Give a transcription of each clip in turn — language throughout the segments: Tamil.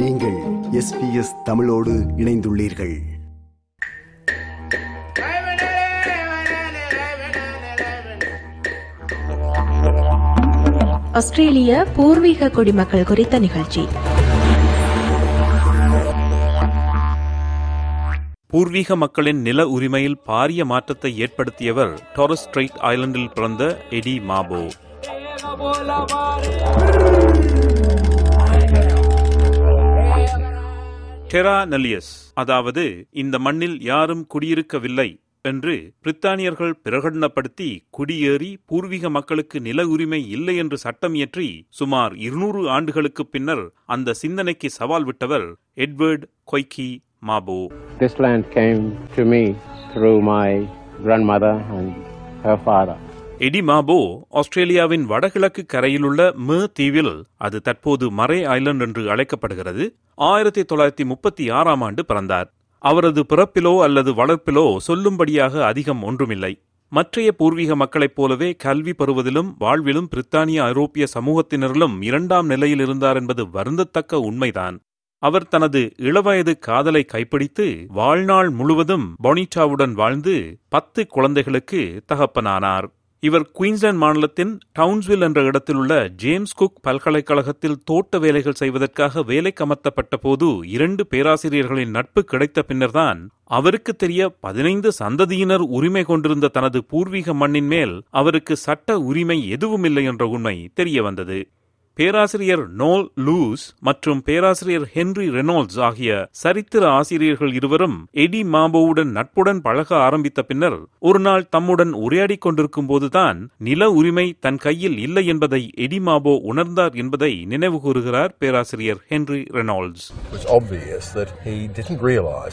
நீங்கள் எஸ்பிஎஸ் தமிழோடு இணைந்துள்ளீர்கள். ஆஸ்திரேலிய பூர்வீக குடிமக்கள் குறித்த நிகழ்ச்சி. பூர்வீக மக்களின் நில உரிமையில் பாரிய மாற்றத்தை ஏற்படுத்தியவர் டாரஸ் ஸ்ட்ரைட் ஐலண்டில் பிறந்த எடி மாபோ. டெரா நலியஸ் அதாவது இந்த மண்ணில் யாரும் குடியிருக்கவில்லை என்று பிரித்தானியர்கள் பிரகடனப்படுத்தி குடியேறி பூர்வீக மக்களுக்கு நில உரிமை இல்லை என்று சட்டம் இயற்றி சுமார் இருநூறு ஆண்டுகளுக்கு பின்னர் அந்த சிந்தனைக்கு சவால் விட்டவர் Edward Koiki Mabo This land came to me through my grandmother and her father. Eddie Mabo ஆஸ்திரேலியாவின் வடகிழக்கு கரையிலுள்ள மே தீவில் அது தற்போது மரே ஐலண்ட் என்று அழைக்கப்படுகிறது. ஆயிரத்தி தொள்ளாயிரத்தி முப்பத்தி ஆறாம் ஆண்டு பிறந்தார். அவரது பிறப்பிலோ அல்லது வளர்ப்பிலோ சொல்லும்படியாக அதிகம் ஒன்றுமில்லை. மற்றைய பூர்வீக மக்களைப் போலவே கல்வி பெறுவதிலும் வாழ்விலும் பிரித்தானிய ஐரோப்பிய சமூகத்தினரிலும் இரண்டாம் நிலையில் இருந்தார் என்பது வருந்தத்தக்க உண்மைதான். அவர் தனது இளவயது காதலை கைப்பிடித்து வாழ்நாள் முழுவதும் பொனிட்டாவுடன் வாழ்ந்து பத்து குழந்தைகளுக்கு தகப்பனானார். இவர் குயின்ஸ்லாந்து மாநிலத்தின் டவுன்ஸ்வில் என்ற இடத்தில் உள்ள ஜேம்ஸ் குக் பல்கலைக்கழகத்தில் தோட்ட வேலைகள் செய்வதற்காக வேலைக்கு அமர்த்தப்பட்ட போது இரண்டு பேராசிரியர்களின் நட்பு கிடைத்த பின்னர்தான் அவருக்கு தெரிய பதினைந்து சந்ததியினர் உரிமை கொண்டிருந்த தனது பூர்வீக மண்ணின் மேல் அவருக்கு சட்ட உரிமை எதுவும் இல்லை என்ற உண்மை தெரிய வந்தது பேராசிரியர் நோல் லூஸ் மற்றும் பேராசிரியர் ஹென்றி ரெனால்ட்ஸ் ஆகிய சரித்திர ஆசிரியர்கள் இருவரும் எடி மாபோவுடன் நட்புடன் பழக ஆரம்பித்த பின்னர் ஒரு நாள் தம்முடன் உரையாடிக் கொண்டிருக்கும் போதுதான் நில உரிமை தன் கையில் இல்லை என்பதை எடி மாபோ உணர்ந்தார் என்பதை நினைவு கூறுகிறார் பேராசிரியர் Henry Reynolds It was obvious that he didn't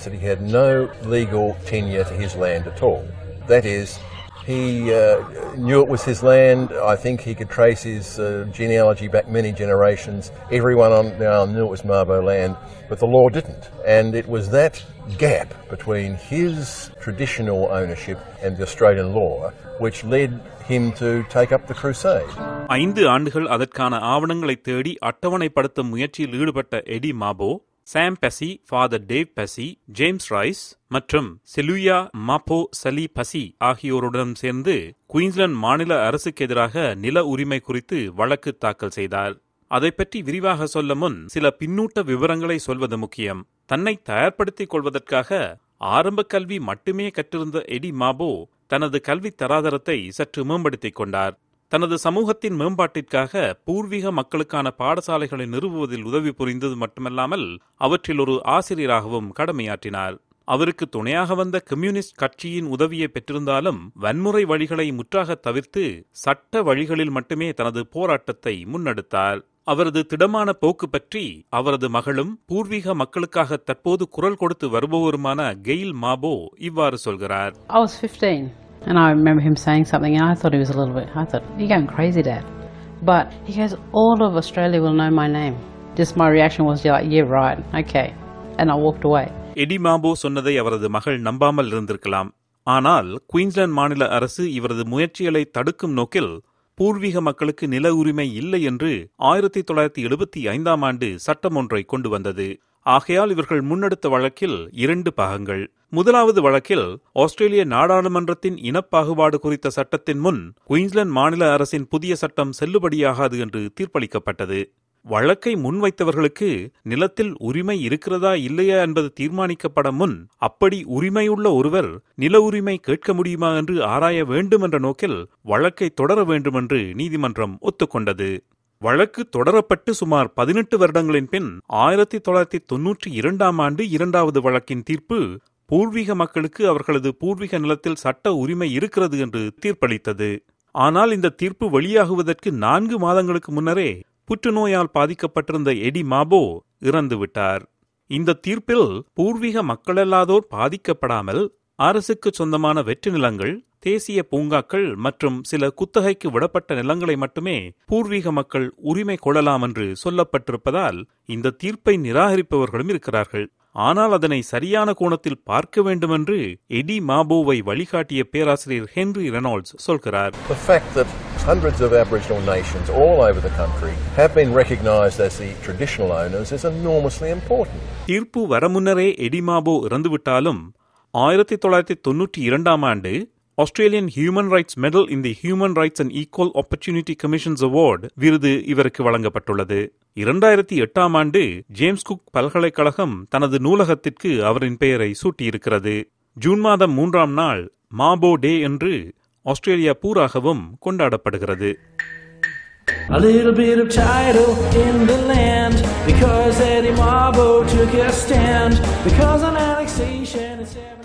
that he had no legal tenure to his land at all. That is, he uh, knew it was his land. I think he could trace his uh, genealogy back many generations. Everyone on the island knew it was Mabo land, but the law didn't. And it was that gap between his traditional ownership and the Australian law which led him to take up the crusade. ஐந்து ஆண்டுகள் அதற்கான ஆவணங்களை தேடி அட்டவணைப்படுத்தும் முயற்சியில் ஈடுபட்ட Eddie மாபோ Sam Passi Father Dave Passi James Rice மற்றும் செலுயா மாப்போ சலி பசி ஆகியோருடன் சேர்ந்து குயின்ஸ்லாந்து மாநில அரசுக்கு எதிராக நில உரிமை குறித்து வழக்கு தாக்கல் செய்தார். அதை பற்றி விரிவாக சொல்ல முன் சில பின்னூட்ட விவரங்களை சொல்வது முக்கியம். தன்னை தயார்படுத்திக் கொள்வதற்காக ஆரம்ப கல்வி மட்டுமே கற்றிருந்த எடி மாபோ தனது கல்வி தராதரத்தை சற்று மேம்படுத்திக் கொண்டார். தனது சமூகத்தின் மேம்பாட்டிற்காக பூர்வீக மக்களுக்கான பாடசாலைகளை நிறுவுவதில் உதவி புரிந்தது மட்டுமல்லாமல் அவற்றில் ஒரு ஆசிரியராகவும் கடமையாற்றினார். அவருக்கு துணையாக வந்த கம்யூனிஸ்ட் கட்சியின் உதவியை பெற்றிருந்தாலும் வன்முறை வழிகளை முற்றாக தவிர்த்து சட்ட வழிகளில் மட்டுமே தனது போராட்டத்தை முன்னெடுத்தார். அவரது திடமான போக்கு பற்றி அவரது மகளும் பூர்வீக மக்களுக்காக தற்போது குரல் கொடுத்து வருபவருமான கெயில் மாபோ இவ்வாறு சொல்கிறார். I was 15 and I remember him saying something and I thought he was a little bit, I thought, you're going crazy, Dad. But he goes, all of Australia will know my name. Just my reaction was like, yeah, right, okay. And I walked away. Eddie Mabo சொன்னதை அவரது மகள் நம்பாமல் இருந்திருக்கலாம் ஆனால் குயின்ஸ்லாந்து மாநில அரசு இவரது முயற்சிகளை தடுக்கும் நோக்கில் பூர்வீக மக்களுக்கு நில உரிமை இல்லை என்று ஆயிரத்தி தொள்ளாயிரத்தி எழுபத்தி ஐந்தாம் ஆண்டு சட்டம் ஒன்றை கொண்டு வந்தது ஆகையால் இவர்கள் முன்னெடுத்த வழக்கில் இரண்டு பாகங்கள் முதலாவது வழக்கில் ஆஸ்திரேலிய நாடாளுமன்றத்தின் இனப்பாகுபாடு குறித்த சட்டத்தின் முன் குயின்ஸ்லாந்து மாநில அரசின் புதிய சட்டம் செல்லுபடியாகாது என்று தீர்ப்பளிக்கப்பட்டது. வழக்கை முன்வைத்தவர்களுக்கு நிலத்தில் உரிமை இருக்கிறதா இல்லையா என்பது தீர்மானிக்கப்பட முன் அப்படி உரிமையுள்ள ஒருவர் நில உரிமை கேட்க முடியுமா என்று ஆராய வேண்டும் என்ற நோக்கில் வழக்கை தொடர வேண்டும் என்று நீதிமன்றம் ஒத்துக்கொண்டது. வழக்கு தொடரப்பட்டு சுமார் பதினெட்டு வருடங்களின் பின் ஆயிரத்தி தொள்ளாயிரத்தி தொன்னூற்றி இரண்டாம் ஆண்டு இரண்டாவது வழக்கின் தீர்ப்பு பூர்வீக மக்களுக்கு அவர்களது பூர்வீக நிலத்தில் சட்ட உரிமை இருக்கிறது என்று தீர்ப்பளித்தது. ஆனால் இந்த தீர்ப்பு வெளியாகுவதற்கு நான்கு மாதங்களுக்கு முன்னரே புற்றுநோயால் பாதிக்கப்பட்டிருந்த எடி மாபோ இறந்துவிட்டார். இந்த தீர்ப்பில் பூர்வீக மக்களல்லாதோர் பாதிக்கப்படாமல் அரசுக்கு சொந்தமான வெற்று நிலங்கள் தேசிய பூங்காக்கள் மற்றும் சில குத்தகைக்கு விடப்பட்ட நிலங்களை மட்டுமே பூர்வீக மக்கள் உரிமை கொள்ளலாம் என்று சொல்லப்பட்டிருப்பதால் இந்த தீர்ப்பை நிராகரிப்பவர்களும் இருக்கிறார்கள். ஆனால் அதனை சரியான கோணத்தில் பார்க்க வேண்டுமென்று எடி மாபோவை வழிகாட்டிய பேராசிரியர் ஹென்றி ரெனால்ட்ஸ் சொல்கிறார் The fact that hundreds of Aboriginal nations all over the country have been recognised as the traditional owners is enormously important. தீர்ப்பு வர முன்னரே எடிமாபோ இறந்துவிட்டாலும் ஆயிரத்தி தொள்ளாயிரத்தி தொன்னூற்றி இரண்டாம் ஆண்டு Australian human rights medal in the human rights and equal opportunity commissions award விருது இவருக்கு வழங்கப்பட்டுள்ளது. இரண்டாயிரத்தி எட்டாம் ஆண்டு ஜேம்ஸ் குக் பல்கலைக்கழகம் தனது நூலகத்திற்கு அவரின் பெயரை சூட்டியிருக்கிறது. ஜூன் மாதம் மூன்றாம் நாள் மாபோ டே என்று ஆஸ்திரேலியா பூராகவும் கொண்டாடப்படுகிறது. A little bit of title in the land because Eddie Marbo took a stand because on annexation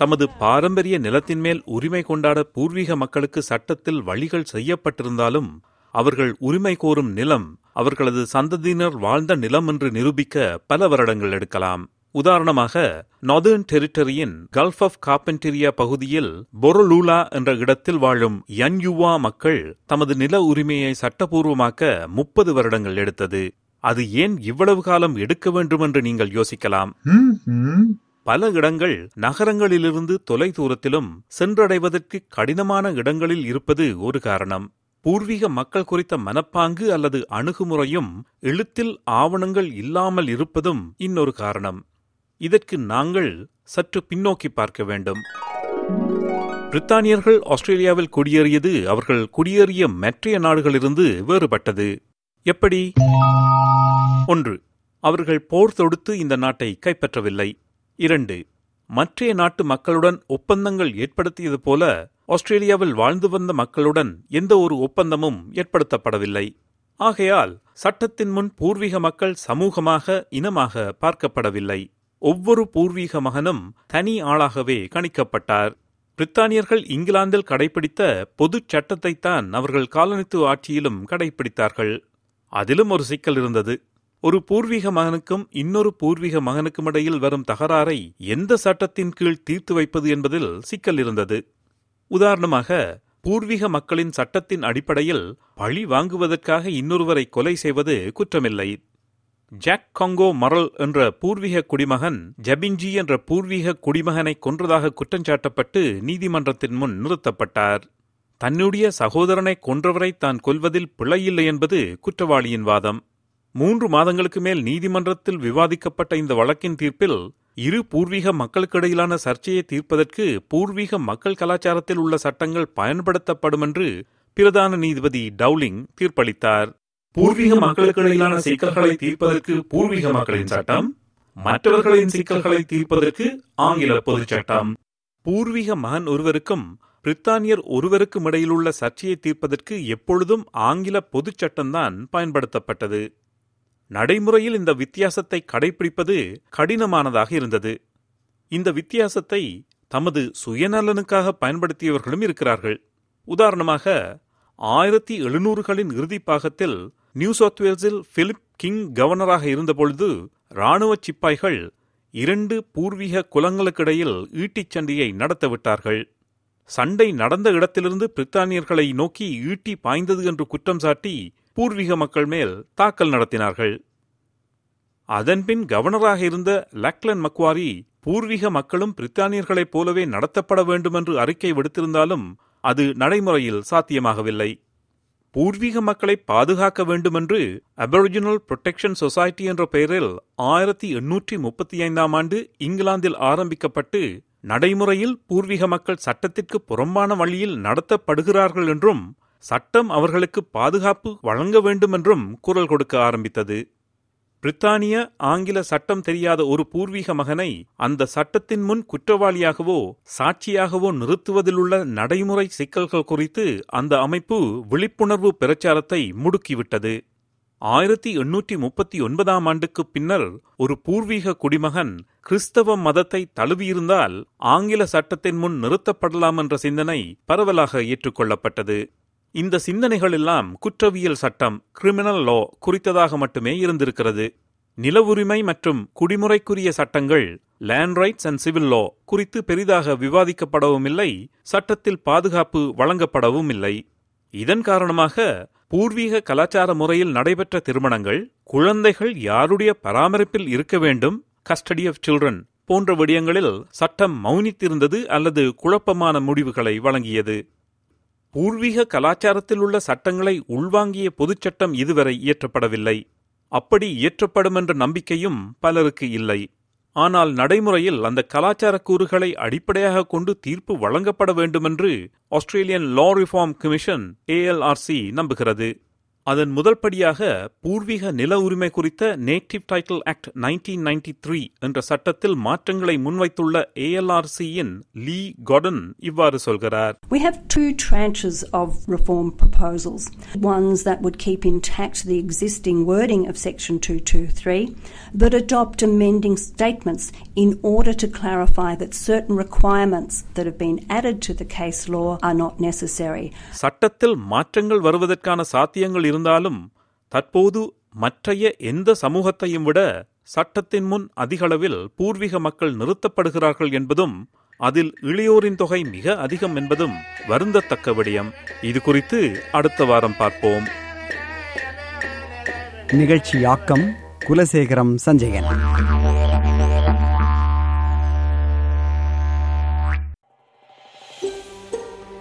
தமது பாரம்பரிய நிலத்தின் மேல் உரிமை கொண்டாட பூர்வீக மக்களுக்கு சட்டத்தில் வழிகள் செய்யப்பட்டிருந்தாலும் அவர்கள் உரிமை கோரும் நிலம் அவர்களது சந்ததியினர் வாழ்ந்த நிலம் என்று நிரூபிக்க பல வருடங்கள் எடுக்கலாம். உதாரணமாக நார்தர்ன் டெரிட்டரியின் கல்ஃப் ஆஃப் காப்பென்டீரியா பகுதியில் பொரலூலா என்ற இடத்தில் வாழும் யன்யுவா மக்கள் தமது நில உரிமையை சட்டபூர்வமாக்க முப்பது வருடங்கள் எடுத்தது. அது ஏன் இவ்வளவு காலம் எடுக்க வேண்டும் என்று நீங்கள் யோசிக்கலாம்? பல இடங்கள் நகரங்களிலிருந்து தொலை தூரத்திலும் சென்றடைவதற்கு கடினமான இடங்களில் இருப்பது ஒரு காரணம். பூர்வீக மக்கள் குறித்த மனப்பாங்கு அல்லது அணுகுமுறையும் எழுத்தில் ஆவணங்கள் இல்லாமல் இருப்பதும் இன்னொரு காரணம். இதற்கு நாங்கள் சற்று பின்னோக்கி பார்க்க வேண்டும். பிரித்தானியர்கள் ஆஸ்திரேலியாவில் குடியேறியது அவர்கள் குடியேறிய மற்றைய நாடுகளிலிருந்து வேறுபட்டது. எப்படி? ஒன்று அவர்கள் போர் தொடுத்து இந்த நாட்டை கைப்பற்றவில்லை. இரண்டு மற்றைய நாட்டு மக்களுடன் ஒப்பந்தங்கள் ஏற்படுத்தியது போல ஆஸ்திரேலியாவில் வாழ்ந்து வந்த மக்களுடன் எந்த ஒரு ஒப்பந்தமும் ஏற்படுத்தப்படவில்லை. ஆகையால் சட்டத்தின் முன் பூர்வீக மக்கள் சமூகமாக இனமாக பார்க்கப்படவில்லை. ஒவ்வொரு பூர்வீக மகனும் தனி ஆளாகவே கணிக்கப்பட்டார். பிரித்தானியர்கள் இங்கிலாந்தில் கடைபிடித்த பொதுச் சட்டத்தைத்தான் அவர்கள் காலனித்துவ ஆட்சியிலும் கடைபிடித்தார்கள். அதிலும் ஒரு சிக்கல் இருந்தது. ஒரு பூர்வீக மகனுக்கும் இன்னொரு பூர்வீக மகனுக்கும் இடையில் வரும் தகராறை எந்த சட்டத்தின் கீழ் தீர்த்து வைப்பது என்பதில் சிக்கல் இருந்தது. உதாரணமாக பூர்வீக மக்களின் சட்டத்தின் அடிப்படையில் பழி வாங்குவதற்காக இன்னொருவரை கொலை செய்வது குற்றமில்லை. ஜாக் காங்கோ மரல் என்ற பூர்வீக குடிமகன் ஜபின்ஜி என்ற பூர்வீக குடிமகனை கொன்றதாக குற்றஞ்சாட்டப்பட்டு நீதிமன்றத்தின் முன் நிறுத்தப்பட்டார். தன்னுடைய சகோதரனை கொன்றவரை தான் கொல்வதில் பிழையில்லை என்பது குற்றவாளியின் வாதம். மூன்று மாதங்களுக்கு மேல் நீதிமன்றத்தில் விவாதிக்கப்பட்ட இந்த வழக்கின் தீர்ப்பில் இரு பூர்வீக மக்களுக்கிடையிலான சர்ச்சையை தீர்ப்பதற்கு பூர்வீக மக்கள் கலாச்சாரத்தில் உள்ள சட்டங்கள் பயன்படுத்தப்படும் என்று பிரதான நீதிபதி டவுலிங் தீர்ப்பளித்தார். பூர்வீக மக்களுக்கிடையிலான சிக்கல்களை தீர்ப்பதற்கு பூர்வீக மக்களின் சட்டம் மற்றவர்களின் சிக்கல்களை தீர்ப்பதற்கு ஆங்கில பொதுச் சட்டம். பூர்வீக மகன் ஒருவருக்கும் பிரித்தானியர் ஒருவருக்கும் இடையிலுள்ள சர்ச்சையை தீர்ப்பதற்கு எப்பொழுதும் ஆங்கில பொதுச் சட்டம்தான் பயன்படுத்தப்பட்டது. நடைமுறையில் இந்த வித்தியாசத்தை கடைபிடிப்பது கடினமானதாக இருந்தது. இந்த வித்தியாசத்தை தமது சுயநலனுக்காக பயன்படுத்தியவர்களும் இருக்கிறார்கள். உதாரணமாக ஆயிரத்தி எழுநூறுகளின் இறுதிப் பாகத்தில் நியூ சவுத் வேல்ஸில் பிலிப் கிங் கவர்னராக இருந்தபொழுது இராணுவ சிப்பாய்கள் இரண்டு பூர்வீக குலங்களுக்கிடையில் ஈட்டிச் சண்டையை நடத்தவிட்டார்கள் சண்டை நடந்த இடத்திலிருந்து பிரித்தானியர்களை நோக்கி ஈட்டி பாய்ந்தது என்று குற்றம் சாட்டி பூர்வீக மக்கள் மேல் தாக்கல் நடத்தினார்கள். அதன்பின் கவர்னராக இருந்த லக்லன் மக்வாரி பூர்வீக மக்களும் பிரித்தானியர்களைப் போலவே நடத்தப்பட வேண்டுமென்று அறிக்கை விடுத்திருந்தாலும் அது நடைமுறையில் சாத்தியமாகவில்லை. பூர்வீக மக்களை பாதுகாக்க வேண்டுமென்று அபரிஜினல் புரொடெக்ஷன் சொசைட்டி என்ற பெயரில் ஆயிரத்தி எண்ணூற்றி முப்பத்தி ஐந்தாம் ஆண்டு இங்கிலாந்தில் ஆரம்பிக்கப்பட்டு நடைமுறையில் பூர்வீக மக்கள் சட்டத்திற்கு புறம்பான வழியில் நடத்தப்படுகிறார்கள் என்றும் சட்டம் அவர்களுக்கு பாதுகாப்பு வழங்க வேண்டுமென்றும் குரல் கொடுக்க ஆரம்பித்தது. பிரித்தானிய ஆங்கில சட்டம் தெரியாத ஒரு பூர்வீக மகனை அந்த சட்டத்தின் முன் குற்றவாளியாகவோ சாட்சியாகவோ நிறுத்துவதிலுள்ள நடைமுறை சிக்கல்கள் குறித்து அந்த அமைப்பு விழிப்புணர்வு பிரச்சாரத்தை முடுக்கிவிட்டது. ஆயிரத்தி எண்ணூற்றி முப்பத்தி ஒன்பதாம் ஆண்டுக்கு பின்னர் ஒரு பூர்வீக குடிமகன் கிறிஸ்தவ மதத்தை தழுவியிருந்தால் ஆங்கில சட்டத்தின் முன் நிறுத்தப்படலாம் என்ற சிந்தனை பரவலாக ஏற்றுக்கொள்ளப்பட்டது. இந்த சிந்தனைகள் எல்லாம் குற்றவியல் சட்டம் கிரிமினல் லா குறித்ததாக மட்டுமே இருந்திருக்கிறது. நில உரிமை மற்றும் குடிமுறைக்குரிய சட்டங்கள் land rights and civil law குறித்து பெரிதாக விவாதிக்கப்படவும் இல்லை சட்டத்தில் பாதுகாப்பு வழங்கப்படவும் இல்லை இதன் காரணமாக பூர்வீக கலாச்சார முறையில் நடைபெற்ற திருமணங்கள் குழந்தைகள் யாருடைய பராமரிப்பில் இருக்க வேண்டும் கஸ்டடி ஆஃப் சில்ட்ரன் போன்ற விடயங்களில் சட்டம் மௌனித்திருந்தது அல்லது குழப்பமான முடிவுகளை வழங்கியது. பூர்வீக கலாச்சாரத்தில் உள்ள சட்டங்களை உள்வாங்கிய பொதுச் சட்டம் இதுவரை இயற்றப்படவில்லை. அப்படி இயற்றப்படும் என்ற நம்பிக்கையும் பலருக்கு இல்லை. ஆனால் நடைமுறையில் அந்த கலாச்சார கூறுகளை அடிப்படையாக கொண்டு தீர்ப்பு வழங்கப்பட வேண்டுமென்று Australian law reform commission ALRC நம்புகிறது. அதன் முதல் படியாக பூர்வீக நில உரிமை குறித்த நேட்டிவ் டைட்டில் ஆக்ட் 1993 என்ற சட்டத்தில் மாற்றங்களை முன்வைத்துள்ள ஏஎல்ஆர்சியின் லீ கார்டன் இவ்வாறு சொல்கிறார் We have two tranches of reform proposals. Ones that would keep intact the existing wording of Section 223, but adopt amending statements in order to clarify that certain requirements that have been added to the case law are not necessary. சட்டத்தில் மாற்றங்கள் வருவதற்கான சாத்தியங்கள் இருந்தாலும் தற்போது மற்றைய எந்த சமூகத்தையும் விட சட்டத்தின் முன் அதிகளவில் பூர்வீக மக்கள் நிறுத்தப்படுகிறார்கள் என்பதும் அதில் இளையோரின் தொகை மிக அதிகம் என்பதும் வருந்தத்தக்க விடயம். இது குறித்து அடுத்த வாரம் பார்ப்போம். நிகழ்ச்சியாக்கம் குலசேகரம் சஞ்சயன்.